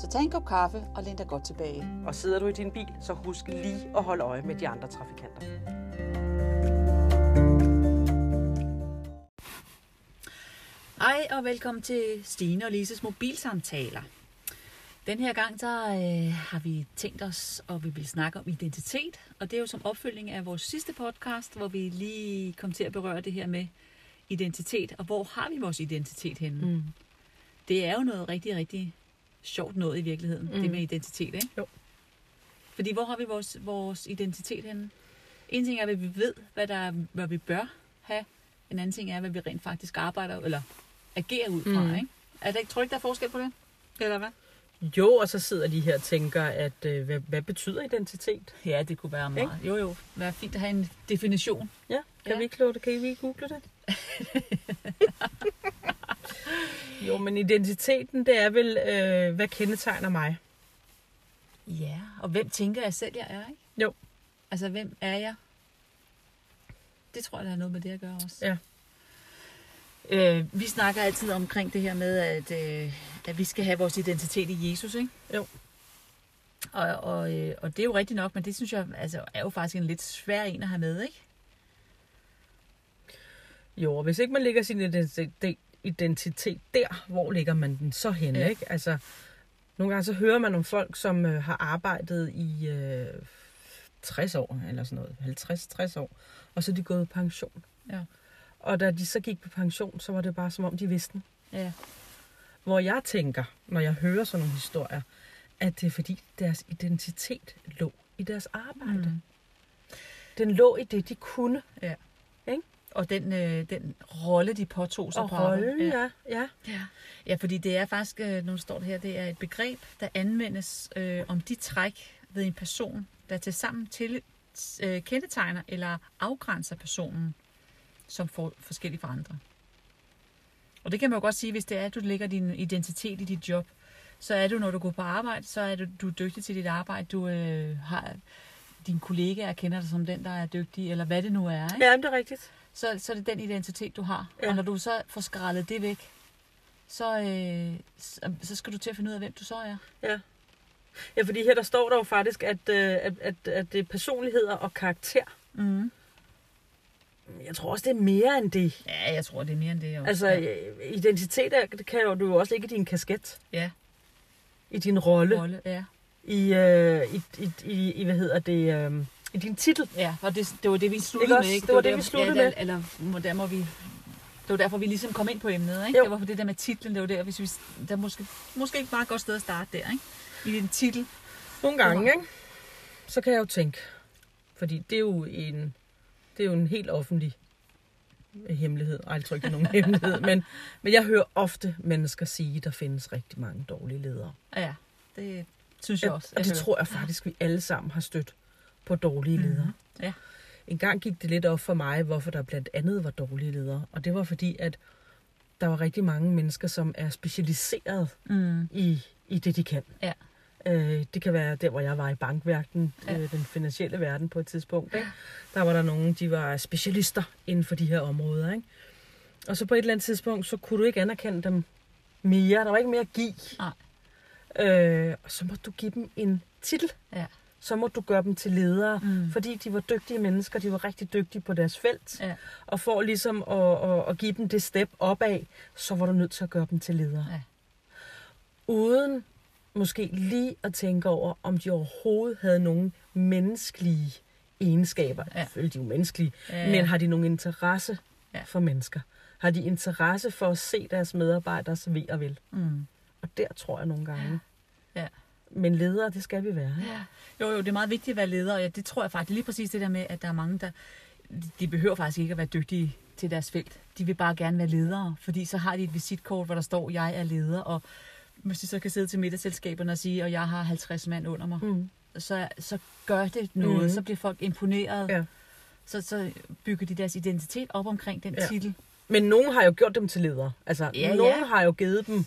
Så tag en kop kaffe og læn dig godt tilbage. Og sidder du i din bil, så husk lige at holde øje med de andre trafikanter. Hej og velkommen til Stine og Lises mobilsamtaler. Den her gang der øh, har vi tænkt os, at vi vil snakke om identitet, og det er jo som opfølging af vores sidste podcast, hvor vi lige kom til at berøre det her med identitet, og hvor har vi vores identitet henne? Mm. Det er jo noget rigtig, rigtig sjovt noget i virkeligheden, mm. det med identitet, ikke? Jo. Fordi hvor har vi vores, vores identitet henne? En ting er, hvad vi ved, hvad, der, hvad vi bør have. En anden ting er, hvad vi rent faktisk arbejder, eller agerer ud fra, mm. ikke? Er det ikke, tror du ikke, der er forskel på det? Eller hvad? Jo, og så sidder de her og tænker, at øh, hvad, hvad betyder identitet? Ja, det kunne være meget. Jo, jo. Det er fint at have en definition. Ja, kan Ja. vi ikke det? Kan vi ikke google det? jo, men identiteten, det er vel, øh, hvad kendetegner mig? Ja, og hvem tænker jeg selv, jeg er, ikke? Jo. Altså, hvem er jeg? Det tror jeg, der har noget med det at gøre også. Ja. Øh, vi snakker altid omkring det her med, at, øh, at vi skal have vores identitet i Jesus, ikke? Jo. Og, og, øh, og det er jo rigtigt nok, men det synes jeg altså, er jo faktisk en lidt svær en at have med, ikke? Jo, og hvis ikke man lægger sin identitet, identitet der, hvor lægger man den så henne, Ja. ja. ikke? Altså, nogle gange så hører man om folk, som øh, har arbejdet i øh, 60 år, eller sådan noget, 50-60 år, og så er de gået på pension. Ja. Og da de så gik på pension, så var det bare som om, de vidste den. Ja. Hvor jeg tænker, når jeg hører sådan nogle historier, at det er fordi deres identitet lå i deres arbejde. Mm. Den lå i det, de kunne. Og den, øh, den rolle, de påtog sig Og på rollen, ja. ja. Ja. ja, fordi det er faktisk, øh, nu står det her, det er et begreb, der anvendes øh, om de træk ved en person, der til sammen til, øh, kendetegner eller afgrænser personen som for, forskellige fra andre. Og det kan man jo godt sige, hvis det er, at du lægger din identitet i dit job, så er du, når du går på arbejde, så er du, du er dygtig til dit arbejde. Du øh, har dine kollegaer kender dig som den, der er dygtig, eller hvad det nu er. Ikke? Ja, det er rigtigt. Så, så er det den identitet, du har. Ja. Og når du så får skrællet det væk, så, øh, så, så skal du til at finde ud af, hvem du så er. Ja. Ja, fordi her der står der jo faktisk, at, øh, at, at, at det er personligheder og karakter. Mm. Jeg tror også, det er mere end det. Ja, jeg tror, det er mere end det. Også. Altså, ja. øh, identitet er, det kan jo, du jo også lægge i din kasket, ja. i din rolle, Rolle, ja. i, øh, i, i, i, i, hvad hedder det, øh, din titel. ja, og det, det var det, vi sluttede Ikke med. Ikke? Det var det, vi sluttede ja, med. Eller, må- der må vi... Det var derfor, vi ligesom kom ind på emnet, ikke? Jo. Det var for det der med titlen, det var der, hvis vi... Der er måske, måske ikke bare et godt sted at starte der, ikke? I din titel. Nogle gange, ikke? Så kan jeg jo tænke, fordi det er jo en, det er jo en helt offentlig hemmelighed. Ej, jeg tror ikke, det er nogen hemmelighed. Men, men jeg hører ofte mennesker sige, at der findes rigtig mange dårlige ledere. Ja, det synes jeg også. og det hører. tror jeg faktisk, vi alle sammen har stødt på dårlige Mhm. ledere. Ja. En gang gik det lidt op for mig, hvorfor der blandt andet var dårlige ledere. Og det var fordi, at der var rigtig mange mennesker, som er specialiseret Mm. i, i det, de kan. Ja. Øh, det kan være der, hvor jeg var i bankverdenen, Ja. øh, den finansielle verden på et tidspunkt. Ikke? Der var der nogen, de var specialister inden for de her områder. Ikke? Og så på et eller andet tidspunkt, så kunne du ikke anerkende dem mere. Der var ikke mere at give. Nej. Øh, og så må du give dem en titel. Ja. Så må du gøre dem til ledere, Mm. fordi de var dygtige mennesker, de var rigtig dygtige på deres felt. Ja. Og for ligesom at, at, at give dem det step opad, så var du nødt til at gøre dem til ledere. Ja. Uden måske lige at tænke over, om de overhovedet havde nogle menneskelige egenskaber. Ja. Ja. Selvfølgelig de er jo menneskelige, Ja. men har de nogen interesse Ja. ja. for mennesker? Har de interesse for at se deres medarbejders ved og vel? Mm. Og der tror jeg nogle gange. Ja. Men ledere, det skal vi være. Ikke? Ja. Jo, jo, det er meget vigtigt at være leder, og ja, det tror jeg faktisk lige præcis det der med, at der er mange, der de behøver faktisk ikke at være dygtige til deres felt. De vil bare gerne være ledere, fordi så har de et visitkort, hvor der står, jeg er leder, og hvis de så kan sidde til middagsselskaberne og sige, og jeg har 50 mand under mig, Mm. så, så gør det noget. Mm. Så bliver folk imponeret. Ja. Så, så bygger de deres identitet op omkring den ja. titel. Men nogen har jo gjort dem til ledere. Altså, Ja, nogen ja. har jo givet dem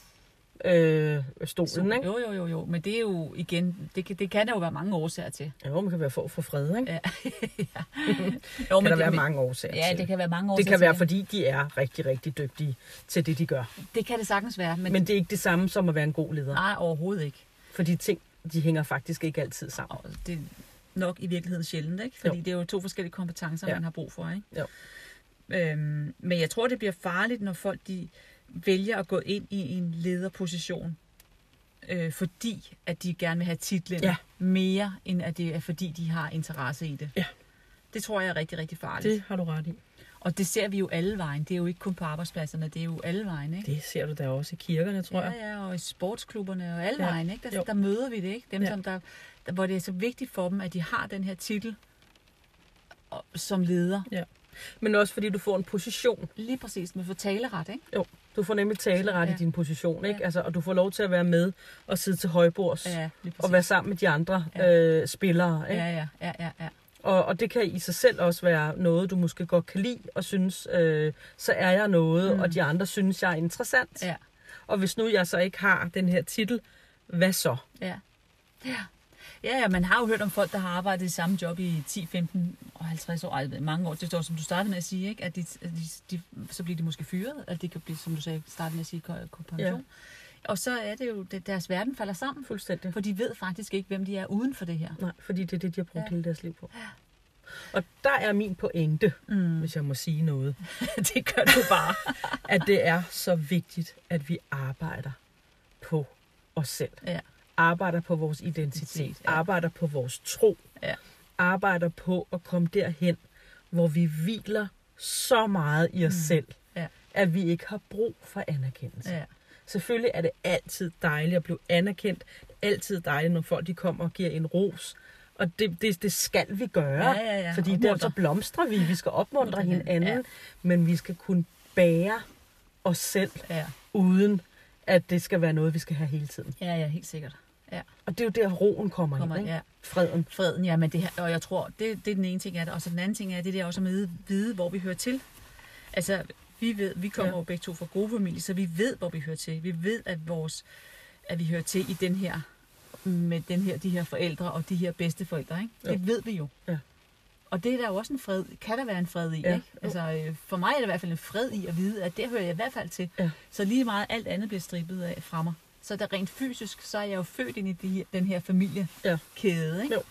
øh, stolen, Så, ikke? jo, jo, jo, jo. Men det er jo igen, det, kan- det kan der jo være mange årsager til. Jo, man kan være for for fred, ikke? Ja. ja. Kan Jo, der det, være mange årsager Ja, til. det kan være mange årsager det kan være, fordi de er rigtig, rigtig dygtige til det, de gør. Det kan det sagtens være, men, Men, det er ikke det samme som at være en god leder. nej, overhovedet ikke. Fordi ting, de hænger faktisk ikke altid sammen. Og det er nok i virkeligheden sjældent, ikke? Fordi Jo. det er jo to forskellige kompetencer, Ja. ja. man har brug for, ikke? Jo. Øhm, men jeg tror, det bliver farligt, når folk de vælger at gå ind i en lederposition, øh, fordi at de gerne vil have titlen Ja. mere, end at det er fordi, de har interesse i det. Ja. Det tror jeg er rigtig, rigtig farligt. Det har du ret i. Og det ser vi jo alle vejen. Det er jo ikke kun på arbejdspladserne, det er jo alle vejen, ikke? Det ser du da også i kirkerne, tror jeg. Ja, ja, og i sportsklubberne og alle Ja. ja. vejen, ikke? Der, Jo. der møder vi det, ikke? Dem, Ja. ja. som der, der, hvor det er så vigtigt for dem, at de har den her titel som leder. Men også fordi du får en position. Lige præcis med for taleret, ikke? Jo, du får nemlig taleret Ja. i din position, ikke? Ja. Altså, og du får lov til at være med og sidde til højbords. Ja, og være sammen med de andre Ja. øh, spillere. Ikke? Ja, ja, ja, ja, ja. Og, og det kan i sig selv også være noget, du måske godt kan lide, og synes, øh, så er jeg noget. Mm. og de andre synes, jeg er interessant. Ja, Og hvis nu jeg så ikke har den her titel, hvad så? ja. Ja. Ja, ja, man har jo hørt om folk, der har arbejdet i samme job i 10, 15 og 50 år, ej, mange år. Det står, som du startede med at sige, ikke? at, de, de, de, så bliver de måske fyret, at det kan blive, som du sagde, startede med at sige, ko- pension. Ja. Og så er det jo, det, deres verden falder sammen, Fuldstændig. for de ved faktisk ikke, hvem de er uden for det her. Nej, fordi det er det, de har brugt ja. Ja. hele deres liv på. Og der er min pointe, Mm. hvis jeg må sige noget, det gør du bare. at det er så vigtigt, at vi arbejder på os selv. Ja. Arbejder på vores identitet. Ja. Arbejder på vores tro. Ja. Arbejder på at komme derhen, hvor vi hviler så meget i os mm. selv, Ja. at vi ikke har brug for anerkendelse. Ja. Selvfølgelig er det altid dejligt at blive anerkendt. Det er altid dejligt, når folk de kommer og giver en ros. Og det, det, det skal vi gøre, Ja, ja, ja. fordi Opmuntre. der så blomstrer vi. Vi skal opmuntre hinanden, ja. men vi skal kunne bære os selv, Ja. uden at det skal være noget, vi skal have hele tiden. ja, ja, helt sikkert. Ja, Og det er jo der, roen kommer, kommer, ind, ikke? ja. Freden. Freden, ja, men det her, og jeg tror, det, det er den ene ting af det. Og så den anden ting er, det der også med at vide, hvor vi hører til. Altså, vi ved, vi kommer Ja. jo begge to fra gode familier, så vi ved, hvor vi hører til. Vi ved, at, vores, at vi hører til i den her, med den her, de her forældre og de her bedsteforældre, ikke? Jo. Det ved vi jo. Ja. Og det er der jo også en fred, kan der være en fred i, Ja, ikke? Altså, øh, for mig er det i hvert fald en fred i at vide, at det hører jeg i hvert fald til. Ja. Så lige meget alt andet bliver strippet af fra mig. Så der rent fysisk, så er jeg jo født ind i de her, den her familiekæde, ikke? Jo.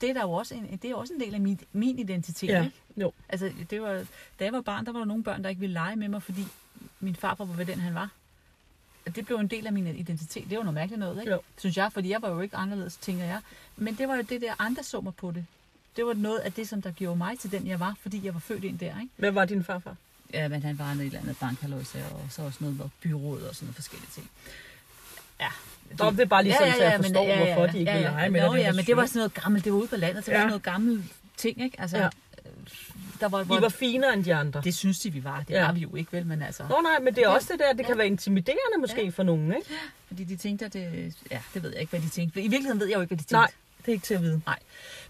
Det er der jo også en, det er også en del af min, min identitet, Ja, ikke? jo. Altså, det var, da jeg var barn, der var der nogle børn, der ikke ville lege med mig, fordi min farfar var ved den, han var. Og Det blev en del af min identitet. Det var noget mærkeligt noget, ikke? Jo. Synes jeg, fordi jeg var jo ikke anderledes, tænker jeg. Men det var jo det der, andre så mig på det. Det var noget af det, som der gjorde mig til den, jeg var, fordi jeg var født ind der, ikke? Hvad var din farfar? Ja, men han var noget et eller andet bankhalløjse, og så også noget med byråd og sådan noget forskellige ting. Ja. Nå, det er bare lige sådan, så jeg forstår, hvorfor de ikke vil lege med Nå, dig. ja, men det var sådan noget gammelt, det var ude på landet, så det Ja. var sådan noget gammelt ting, ikke? Altså, Ja. ja. der var, I hvor, var finere end de andre. det synes de, vi var. Det Ja. ja. var vi jo ikke, vel, men altså... Nå nej, men det er Ja. også det der, det kan Ja. være intimiderende måske Ja. for nogen, ikke? Fordi de tænkte, at det... Ja, det ved jeg ikke, hvad de tænkte. I virkeligheden ved jeg jo ikke, hvad de tænkte. Nej, det er ikke til at vide.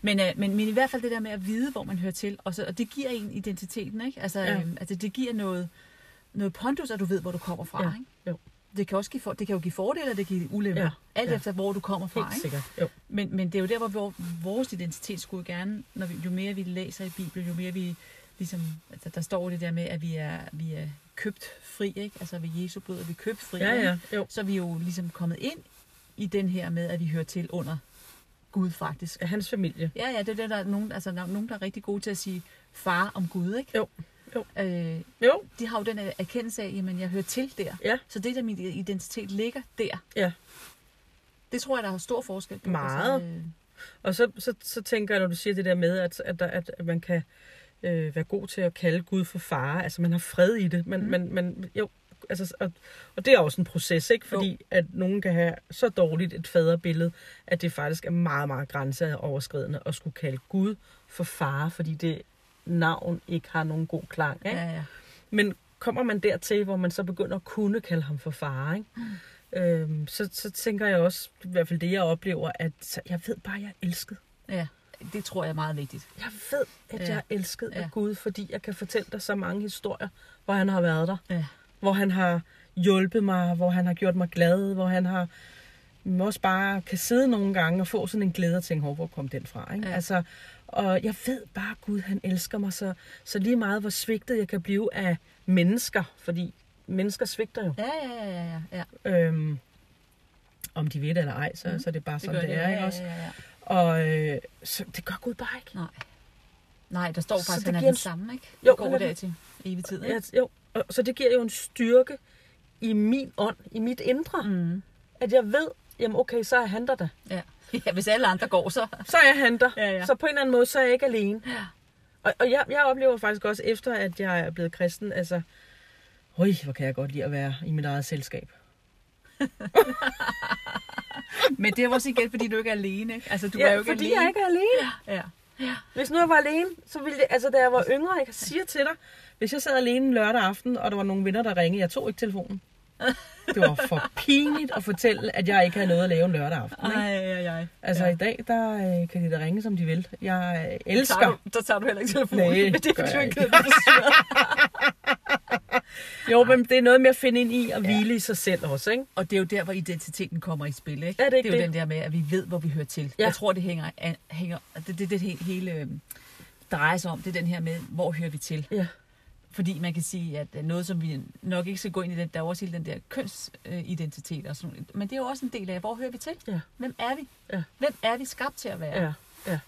Men, øh, men, men i hvert fald det der med at vide, hvor man hører til, og, så, og det giver en identiteten, ikke? Altså, Ja. ja. øh, altså det giver noget, noget pondus, at du ved, hvor du kommer fra, Ja, ikke? jo. Det kan, også give for, det kan jo give fordele, og det kan give ulemper. Ja. Alt ja. efter, hvor du kommer fra, Helt ikke? sikkert. Jo. Men, men det er jo der, hvor vores identitet skulle gerne, når vi, jo mere vi læser i Bibelen, jo mere vi ligesom, altså, der står det der med, at vi er, vi er købt fri, ikke? Altså ved Jesu blod er vi købt fri, Ja, ja, jo. Så er vi jo ligesom kommet ind i den her med, at vi hører til under Gud faktisk. Af hans familie. Ja, ja, det er det, der er nogen, altså, der er nogen, der er rigtig gode til at sige far om Gud, ikke? Jo, jo. Øh, Jo, de har jo den erkendelse af, jamen jeg hører til der. Ja. Så det der min identitet ligger der. Ja. Det tror jeg, der er stor forskel på. Meget. Altså, øh, og så, så, så tænker jeg, når du siger det der med, at, at, der, at, at man kan øh, være god til at kalde Gud for far. Altså, man har fred i det. Men, mm. men, men jo, altså, og, og det er også en proces, ikke? Fordi jo. at nogen kan have så dårligt et faderbillede, at det faktisk er meget, meget grænseoverskridende at skulle kalde Gud for far, fordi det navn ikke har nogen god klang. Ikke? ja, ja. Men kommer man dertil, hvor man så begynder at kunne kalde ham for far, ikke? Mm. Øhm, så, så tænker jeg også, i hvert fald det jeg oplever, at så jeg ved bare, at jeg er elsket. Ja, det tror jeg er meget vigtigt. Jeg ved, at Ja. jeg er elsket Ja. af Gud, fordi jeg kan fortælle dig så mange historier, hvor han har været der. Ja. Hvor han har hjulpet mig, hvor han har gjort mig glad, hvor han har også bare kan sidde nogle gange og få sådan en glæde og tænke, "Hov, hvor kom den fra? Ikke? Ja. Altså, og jeg ved bare, Gud, han elsker mig så, så lige meget, hvor svigtet jeg kan blive af mennesker, fordi mennesker svigter jo. Ja, ja, ja, ja, ja. ja. Øhm, om de ved det eller ej, så, mm. så er det bare sådan, det, det er. ja, Ikke også? Ja, ja, ja. Og øh, så det gør Gud bare ikke. Nej. Nej, der står Så faktisk, det at han er den en- samme, ikke? Jo, går er der til evig tid, ikke? Ja, jo, og, så det giver jo en styrke i min ånd, i mit indre. Mm. at jeg ved, jamen okay, så er han der da. Ja. ja, hvis alle andre går, så... Så er jeg han der. Ja, ja. Så på en eller anden måde, så er jeg ikke alene. Ja. Og, og jeg, jeg oplever faktisk også efter, at jeg er blevet kristen, altså, Øj, hvor kan jeg godt lide at være i mit eget selskab. Men det er også igen, fordi du ikke er alene, ikke? Altså, du ja, er jo ikke fordi alene. jeg ikke er alene. Ja. Hvis nu jeg var alene, så ville det, altså da jeg var yngre, jeg siger til dig, hvis jeg sad alene en lørdag aften, og der var nogle venner, der ringede, jeg tog ikke telefonen. Det var for pinligt at fortælle, at jeg ikke havde noget at lave en lørdag aften. Ikke? Ej, ej, ej. Altså ja. i dag, der øh, kan de da ringe, som de vil. Jeg øh, Så tager, elsker. du, så tager du heller ikke telefonen. Nej, men det er fordi, du jeg ikke. Jo, men det er noget med at finde ind i og hvile i sig selv også, ikke? Og det er jo der, hvor identiteten kommer i spil, ikke? Er det ikke det er jo det? den der med, at vi ved, hvor vi hører til. Ja. Jeg tror, det hænger, hænger det, det, det hele, hele øh, drejer sig om, det er den her med, hvor hører vi til? Ja. Fordi man kan sige, at noget, som vi nok ikke skal gå ind i, den, der er også hele den der kønsidentitet og sådan noget. Men det er jo også en del af, hvor hører vi til? Ja. Hvem er vi? Ja. Hvem er vi skabt til at være? Ja.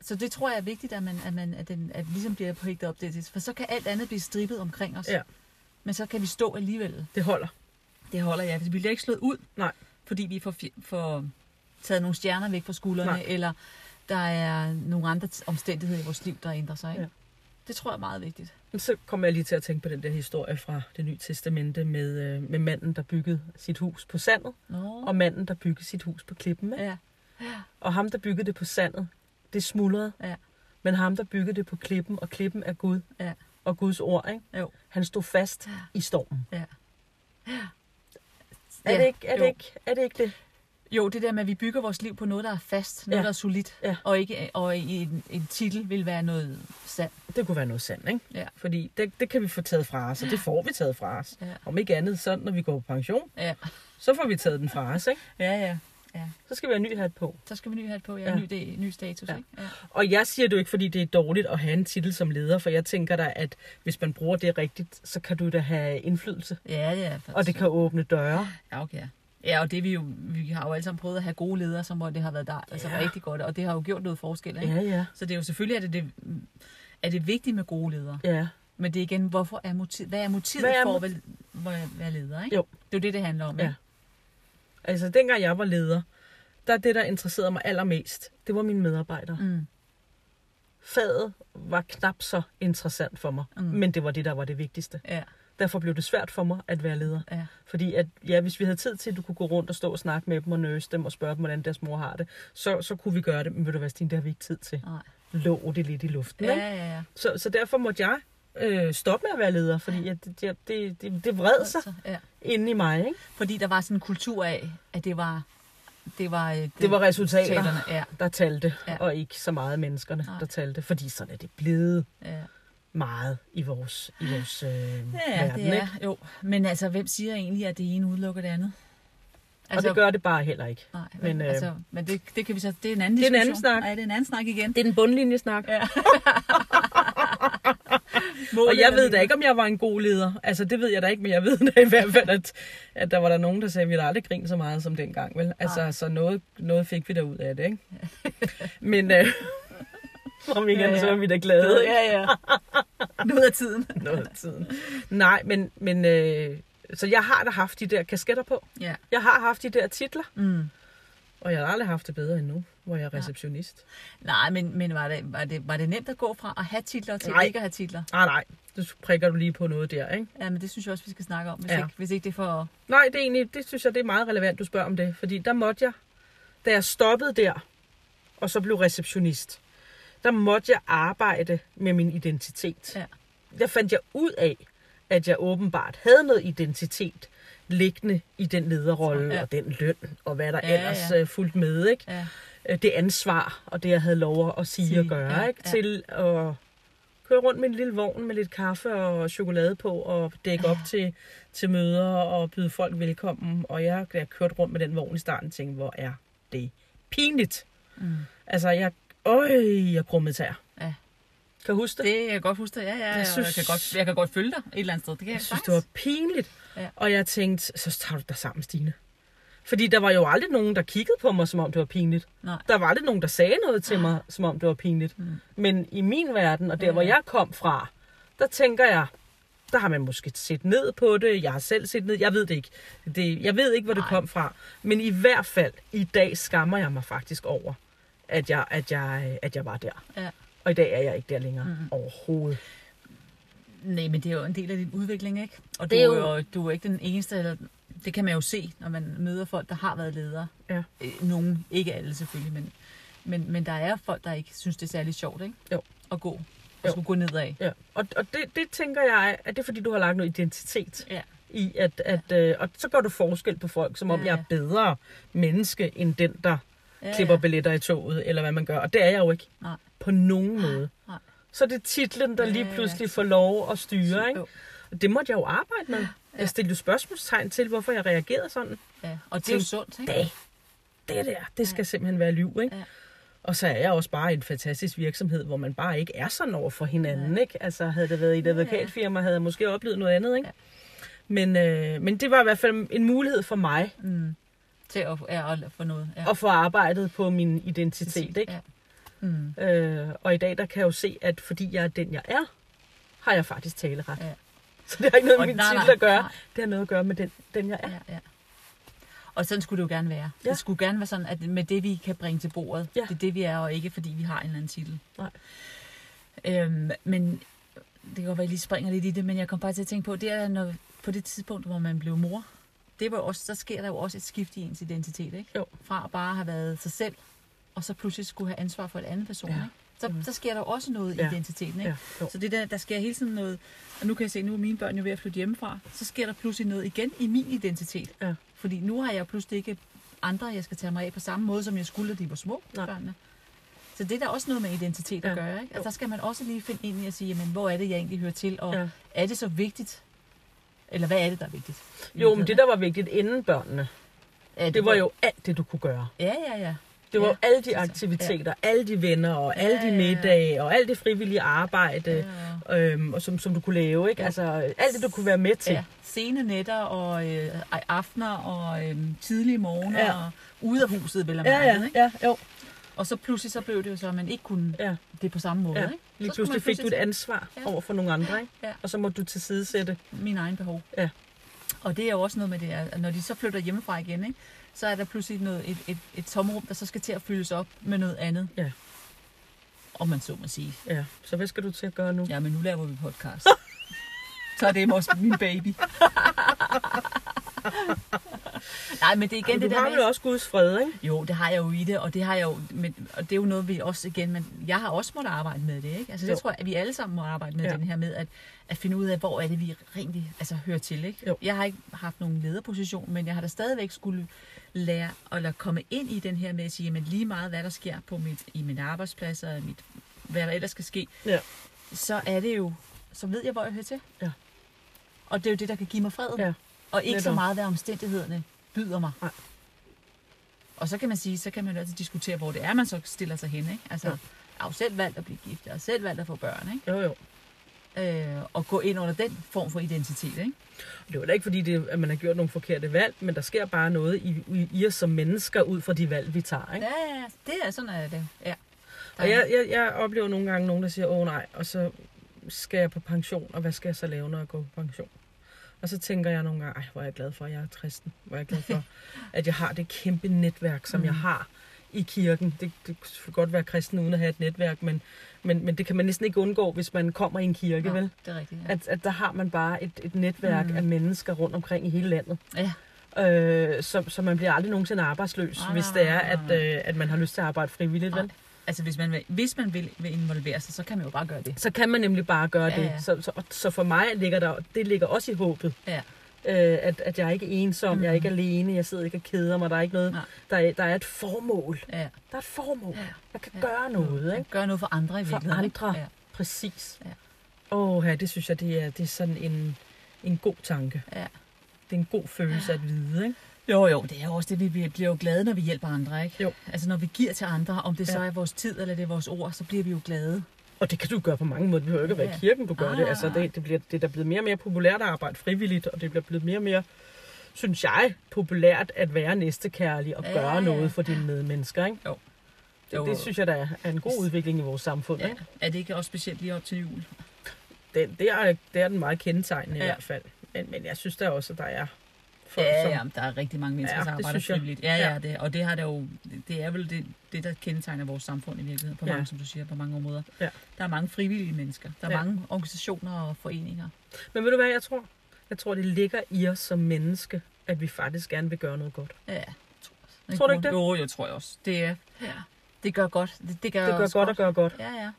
Så det tror jeg er vigtigt, at man, at man at den, at ligesom bliver hægtet op det, for så kan alt andet blive strippet omkring os. Ja. Men så kan vi stå alligevel. Det holder. Det holder jeg. Vi bliver ikke slået ud, Nej. fordi vi får, får taget nogle stjerner væk fra skuldrene, Nej. eller der er nogle andre omstændigheder i vores liv, der ændrer sig. Ikke? Ja. Det tror jeg er meget vigtigt. Så kommer jeg lige til at tænke på den der historie fra det nye testamente med, øh, med manden, der byggede sit hus på sandet, Nå. og manden, der byggede sit hus på klippen. Ikke? Ja. Og ham, der byggede det på sandet, det smuldrede. Ja. Men ham, der byggede det på klippen, og klippen er Gud, Ja. og Guds ord, ikke? Jo. han stod fast Ja. i stormen. Ja. Er, Ja, det ikke, er, det ikke, er det ikke det? Jo, det der med, at vi bygger vores liv på noget, der er fast, noget, Ja. der er solidt, Ja. og ikke og i en, en titel vil være noget sandt. Det kunne være noget sandt, ikke? Ja. Fordi det, det kan vi få taget fra os, og det får vi taget fra os. Ja. Om ikke andet, så når vi går på pension, Ja, så får vi taget den fra os, ikke? ja, ja. Så skal vi have en ny hat på. Så skal vi ny hat på, ja, Ja. ja. Ny, det, ny status, Ja. ja. ikke? Ja. Og jeg siger det jo ikke, fordi det er dårligt at have en titel som leder, for jeg tænker da, at hvis man bruger det rigtigt, så kan du da have indflydelse. Ja, ja. Og det kan åbne døre. Ja, okay. Ja, og det vi jo, vi har jo alle sammen prøvet at have gode ledere, som hvor det har været der, altså Ja. rigtig godt, og det har jo gjort noget forskel, ikke? Ja, ja. Så det er jo selvfølgelig, at det, det, er det vigtigt med gode ledere. Ja, Men det er igen, hvorfor er motiv, hvad er motivet Hvad er for at være, være, leder, ikke? Jo. Det er jo det, det handler om, Ja. ikke? altså dengang jeg var leder, der er det, der interesserede mig allermest, det var mine medarbejdere. Mm. Faget var knap så interessant for mig, Mm. men det var det, der var det vigtigste. Ja, Derfor blev det svært for mig at være leder. ja, Fordi at, ja, hvis vi havde tid til, at du kunne gå rundt og stå og snakke med dem og nøse dem og spørge dem, hvordan deres mor har det, så, så kunne vi gøre det. Men ved du hvad, Stine, det har vi ikke tid til. nej. Lå det lidt i luften, Ja, ja, ja. Så, så derfor måtte jeg øh, stoppe med at være leder, fordi at det, det, det, det, det vred sig Så, ja. inde i mig. Ikke? Fordi der var sådan en kultur af, at det var... Det var, øh, Det var resultater, resultaterne, Ja, der talte, Ja. og ikke så meget menneskerne, Nej. der talte. Fordi sådan er det blevet ja. Meget i vores, i vores øh, Ja, verden. det er, Ikke? jo. Men altså, hvem siger egentlig, at det ene udelukker det andet? Og det gør det bare heller ikke. Nej, men, men, øh, altså, men det, det kan vi så... Det er en anden Det er en anden snak. Ja, det er en anden snak igen. Det er den bundlinjesnak. Ja. Og jeg ved da ikke, om jeg var en god leder. Altså, det ved jeg da ikke, men jeg ved da i hvert fald, at, at der var der nogen, der sagde, at vi havde aldrig grint så meget som dengang, vel? Altså, Nej. så noget, noget fik vi der ud af det, ikke? Men, øh, om ikke Ja, andet, så ja. var vi da glade, ikke? Ja, ja. Noget af tiden. Noget af tiden. Nej, men, men øh, så jeg har da haft de der kasketter på. Ja. Jeg har haft de der titler, Mm. og jeg har aldrig haft det bedre end nu, hvor jeg er receptionist. Nej, men, men var, det, var, det, var det nemt at gå fra at have titler til Nej. ikke at have titler? Ah, nej, det prikker du lige på noget der, ikke? Ja, men det synes jeg også, vi skal snakke om, hvis, Ja. ja. ikke, hvis ikke det er for... Nej, det er egentlig, det synes jeg, det er meget relevant, du spørger om det. Fordi der måtte jeg, da jeg stoppede der, og så blev receptionist, der måtte jeg arbejde med min identitet. Ja. der fandt jeg ud af, at jeg åbenbart havde noget identitet liggende i den lederrolle ja. og den løn, og hvad der Ja, ellers ja. ja. fuldt med, ikke? Ja. Øh, Det ansvar, og det jeg havde lov at sige, Sige, og gøre, ja, ikke? ja. Til at køre rundt med en lille vogn med lidt kaffe og chokolade på, og dække op til, til møder og byde folk velkommen. Og jeg, jeg kørte rundt med den vogn i starten, tænkte, hvor er det pinligt. Mm. Altså, jeg, øj, jeg grummede tær. Ja. Kan du huske det? Det kan jeg godt huske det. Ja, ja, Jeg jeg, synes- jeg, kan godt, jeg kan godt følge dig et eller andet sted. Det kan jeg, Jeg synes, det var pinligt. Ja. Og jeg tænkte, så tager du dig sammen, Stine. Fordi der var jo aldrig nogen, der kiggede på mig, som om det var pinligt. Nej. Der var aldrig nogen, der sagde noget til mig, som om det var pinligt. Mm. Men i min verden, og der, Ja, hvor jeg kom fra, der tænker jeg, der har man måske set ned på det. Jeg har selv set ned. Jeg ved det ikke. Det, jeg ved ikke, hvor det Nej. kom fra. Men i hvert fald, i dag skammer jeg mig faktisk over, at jeg, at jeg, at jeg var der. Ja. Og i dag er jeg ikke der længere. Mm. Overhovedet. Nej, men det er jo en del af din udvikling, ikke? Og du Det er, er jo... du er ikke den eneste, eller det kan man jo se, når man møder folk, der har været ledere. Ja. Øh, Nogen, ikke alle selvfølgelig, men, men, men der er folk, der ikke synes, det er særlig sjovt, ikke? Jo. At gå. Og skulle gå nedad. Ja, og, og det, det tænker jeg, at det er fordi, du har lagt noget identitet Ja. i, at, at øh, og så gør du forskel på folk, som om Ja, jeg er ja. bedre menneske, end den, der Ja, klipper ja. billetter i toget, eller hvad man gør. Og det er jeg jo ikke Nej. på nogen måde. Nej. Så det er titlen, der Ja, lige ja, ja. pludselig får lov at styre, ikke? Og det måtte jeg jo arbejde med. Ja. Jeg stillede jo spørgsmålstegn til, hvorfor jeg reagerede sådan. Ja. Og det er jo sundt, ikke? Det, det der, det skal simpelthen være liv, ikke? Ja. Og så er jeg også bare en fantastisk virksomhed, hvor man bare ikke er sådan over for hinanden, ikke? Altså havde det været i et Ja, ja. advokatfirma, havde jeg måske oplevet noget andet, ikke? Ja. Men, øh, men det var i hvert fald en mulighed for mig Mm. Til at, ja, at få noget. Ja. at få arbejdet på min identitet, ikke? Ja. Mm. Øh, og i dag, der kan jeg jo se, at fordi jeg er den, jeg er, har jeg faktisk taleret. Ja. Så det har ikke noget Og med min nej, titel at gøre. nej. Det har noget at gøre med den, den jeg er. Ja, ja. Og sådan skulle det jo gerne være. Ja. Det skulle gerne være sådan, at med det, vi kan bringe til bordet, Ja. det er det, vi er, og ikke fordi vi har en eller anden titel. Nej. Øhm, men det kan godt være, at jeg lige springer lidt i det, men jeg kom bare til at tænke på, det er, når, på det tidspunkt, hvor man blev mor, det var også, så sker der jo også et skift i ens identitet, ikke? Jo. Fra bare at have været sig selv, og så pludselig skulle have ansvar for en anden person, Ja. ikke? Så, så sker der jo også noget i Ja. identiteten, ikke? Ja, jo. Så det der, der sker hele tiden noget, og nu kan jeg se, nu er mine børn jo ved at flytte hjemmefra, så sker der pludselig noget igen i min identitet. Ja. Fordi nu har jeg pludselig ikke andre, jeg skal tage mig af på samme måde, som jeg skulle, da de var små, Nej. børnene. Så det er der også noget med identitet at Ja. gøre, ikke? Altså, der skal man også lige finde ind i at sige, jamen, hvor er det, jeg egentlig hører til, og Ja. er det så vigtigt? Eller hvad er det, der er vigtigt? Jo, men det der var vigtigt inden børnene, ja, det var jo alt det, du kunne gøre. Ja, ja, ja. Det var Ja, alle de aktiviteter, alle de venner, og alle Ja, de ja, ja. middage, og alt det frivillige arbejde, øhm, og som, som du kunne lave, ikke? Ja. Altså, alt det, du kunne være med til. Ja, sene nætter og øh, aftener og øh, tidlige morgener Ja. og ude af huset, vel at ja, ja, ja jo. Og så pludselig så blev det jo så, at man ikke kunne Ja. det på samme måde, Ja. ikke? Lige Så pludselig fik du et ansvar Ja. over for nogle andre, ikke? Ja. Og så må du tilsidesætte. mine egne behov. Ja. Og det er jo også noget med det, at når de så flytter hjemmefra igen, ikke? så er der pludselig noget, et, et, et tomrum, der så skal til at fyldes op med noget andet. Ja. Om man så må sige. Ja, så hvad skal du til at gøre nu? Ja, men nu laver vi podcast. så er det også min baby. Nej, men det er igen Men det du der har med... vel også Guds fred, ikke? Jo, det har jeg jo i det, og det har jeg jo, men, og det er jo noget, vi også igen, men jeg har også måttet arbejde med det, ikke? Altså det Jo. tror jeg, at vi alle sammen må arbejde med Ja. den her med, at, at finde ud af, hvor er det, vi rigtig altså, hører til, ikke? Jo. Jeg har ikke haft nogen lederposition, men jeg har da stadigvæk skulle lære, eller komme ind i den her med at sige, jamen lige meget, hvad der sker på mit, i min arbejdsplads, og mit, hvad der ellers skal ske, Ja. så er det jo, så ved jeg, hvor jeg hører til. Ja. Og det er jo det, der kan give mig freden. Ja. Og ikke så Netop. meget, hvad omstændighederne byder mig. Nej. Og så kan man sige, så kan man jo altid diskutere, hvor det er, man så stiller sig hen. Ikke? Altså, Ja. jeg har jo selv valgt at blive gift, jeg har selv valgt at få børn, ikke? Jo, jo. Øh, og gå ind under den form for identitet. Ikke? Det er jo ikke, fordi det, at man har gjort nogle forkerte valg, men der sker bare noget i, i, i os som mennesker ud fra de valg, vi tager, ikke? Ja, ja, det er sådan, er det. Ja. Og jeg, jeg, jeg oplever nogle gange nogen, der siger, åh nej, og så skal jeg på pension, og hvad skal jeg så lave, når jeg går på pension? Og så tænker jeg nogle gange, ej, hvor er jeg glad for, at jeg er kristen. Hvor er jeg glad for, at jeg har det kæmpe netværk, som Mm. jeg har i kirken. Det, det kunne godt være kristen uden at have et netværk, men, men, men det kan man næsten ikke undgå, hvis man kommer i en kirke, Nå, vel? det er rigtigt, ja. At, at der har man bare et, et netværk Mm. af mennesker rundt omkring i hele landet. ja. Øh, så, så man bliver aldrig nogensinde arbejdsløs, Nej, hvis nej, det er, nej, nej, at, nej. øh, at man har lyst til at arbejde frivilligt, vel? Altså, hvis man, vil, hvis man vil, vil involvere sig, så kan man jo bare gøre det. Så kan man nemlig bare gøre Ja, det. ja. Så, så, så for mig ligger der, det ligger også i håbet. Ja. Øh, at, at jeg ikke er ensom, mm. jeg er ikke alene, jeg sidder ikke og keder mig, der er ikke noget, Nej. der er, der er et formål. Ja. Der er et formål. Ja. Jeg kan Ja. gøre noget, ikke? Gøre noget for andre i For virkeligheden. ikke? andre. Ja. Præcis. Ja. Åh, ja, det synes jeg, det er, det er sådan en, en god tanke. Ja. Det er en god følelse at vide, ikke? Jo, jo, det er jo også det, vi- bliver jo glade, når vi hjælper andre, ikke? Jo. Altså, når vi giver til andre, om det så er vores tid eller det er vores ord, så bliver vi jo glade. Og det kan du gøre på mange måder. Det behøver ikke at være i kirken, du gør det. Ah. Altså, det, det, bliver, det er da blevet mere og mere populært at arbejde frivilligt, og det bliver blevet mere og mere, synes jeg, populært at være næstekærlig og Ja, gøre ja. noget for dine medmennesker, ikke? Jo. Det, Jo. det synes jeg, der er en god udvikling i vores samfund, Ja. ikke? Er det ikke også specielt lige op til jul? Det, det, er, det er den meget kendetegnende ja. i hvert fald. Men, men jeg synes der også, at der er folk, Ja, som... ja, der er rigtig mange mennesker, Ja, der arbejder jeg. frivilligt. Ja, ja, Ja. det, og det har der jo, det er vel det, det, der kendetegner vores samfund i virkeligheden, på Ja. mange, som du siger, på mange områder. Ja. Der er mange frivillige mennesker, der er Ja. mange organisationer og foreninger. Men ved du hvad jeg tror? Jeg tror, det ligger i os som menneske, at vi faktisk gerne vil gøre noget godt. Ja, jeg tror, også. Tror du ikke det? Jo, jeg tror jeg også. Det er, ja, det gør godt. Det, det gør, Det gør os godt at gøre godt. Ja, ja.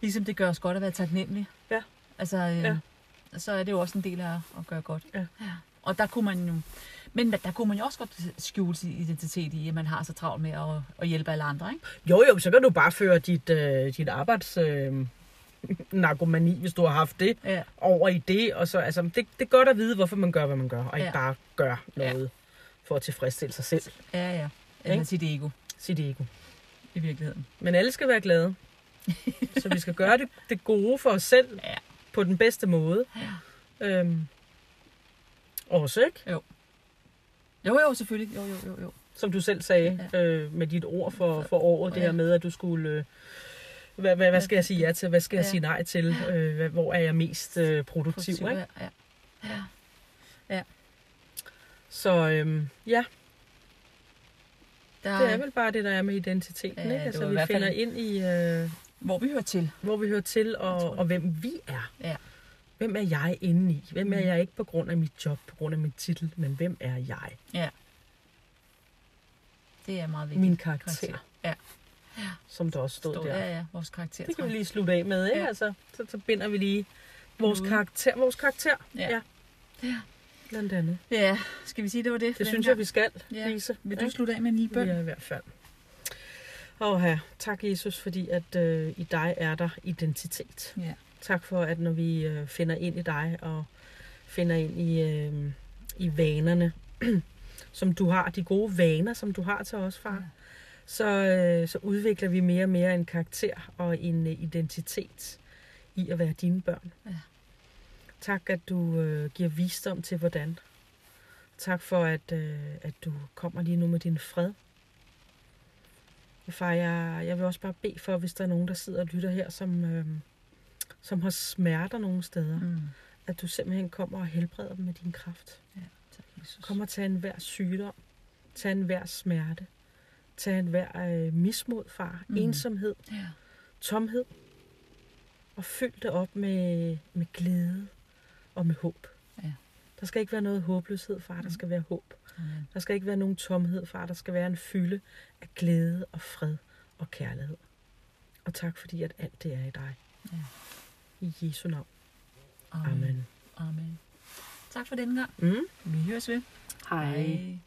Ligesom det gør os godt at være taknemmelig. Ja. Altså, øh, Ja. så er det jo også en del af at gøre godt. Ja. ja. Og der kunne man jo... Men der kunne man jo også godt skjule sin identitet i, at man har så travlt med at, at hjælpe alle andre, ikke? Jo, jo, så kan du bare føre dit, øh, dit arbejds... Øh, narkomani, hvis du har haft det, Ja. over i det. Og så, altså, det, det er godt at vide, hvorfor man gør, hvad man gør, og ikke Ja. bare gør noget for at tilfredsstille sig selv, Ja, ja. Eller Ikke? sit ego, sit ego. i virkeligheden. Men alle skal være glade. så vi skal gøre det, det gode for os selv Ja. på den bedste måde. Ja. Øhm, også, ikke? Jo, jo, selvfølgelig. Jo, jo, jo, jo. Som du selv sagde Ja. øh, med dit ord for, for året, det Ja. her med, at du skulle... Øh, hvad, hvad, hvad skal jeg sige ja til? Hvad skal jeg Ja. sige nej til? Øh, hvor er jeg mest øh, produktiv? Positiv, Ikke? Ja, ja. Så øhm, ja, Der, det er vel bare det, der er med identiteten. Ja, ikke? det Altså, vi fald finder ind i, øh, Hvor vi hører til. hvor vi hører til, og, jeg. og hvem vi er. Ja. Hvem er jeg inde i? Hvem er Mm. jeg ikke på grund af mit job, på grund af min titel, men hvem er jeg? Ja. Det er meget vigtigt. Min karakter, Ja. som der også stod Stod, der. ja, ja, vores karakter. Det kan vi lige slutte af med, ikke? Ja. Altså, så, så binder vi lige vores Ude. karakter. Vores karakter, Ja. ja. Ja. Blandt andet. Ja, skal vi sige, det var det? Det synes jeg, vi skal, Ja. Lise. Vil du Ikke? slutte af med en lille bøn? Ja, i hvert fald. Og her, tak Jesus, fordi at øh, i dig er der identitet. Ja. Tak for, at når vi øh, finder ind i dig og finder ind i, øh, i vanerne, som du har, de gode vaner, som du har til os, far, Ja. så, øh, så udvikler vi mere og mere en karakter og en øh, identitet i at være dine børn. Ja. Tak, at du øh, giver visdom til, hvordan. Tak for, at, øh, at du kommer lige nu med din fred. Og far, jeg, jeg vil også bare bede for, hvis der er nogen, der sidder og lytter her, som, øh, som har smerter nogle steder, mm. Mm. at du simpelthen kommer og helbreder dem med din kraft. Tak, Jesus. Kom og tag en hver sygdom. Tag en hver smerte. Tag en hver øh, mismod, far. Mm. Mm. Ensomhed. Ja. Tomhed. Og fyld det op med, med glæde og med håb. Ja. Der skal ikke være noget håbløshed, far. Der Mm. skal være håb. Amen. Der skal ikke være nogen tomhed, far. Der skal være en fylde af glæde og fred og kærlighed. Og tak fordi, at alt det er i dig. Ja. I Jesu navn. Amen. Amen. Amen. Tak for denne gang. Mm. Vi høres ved. Hej. Hej.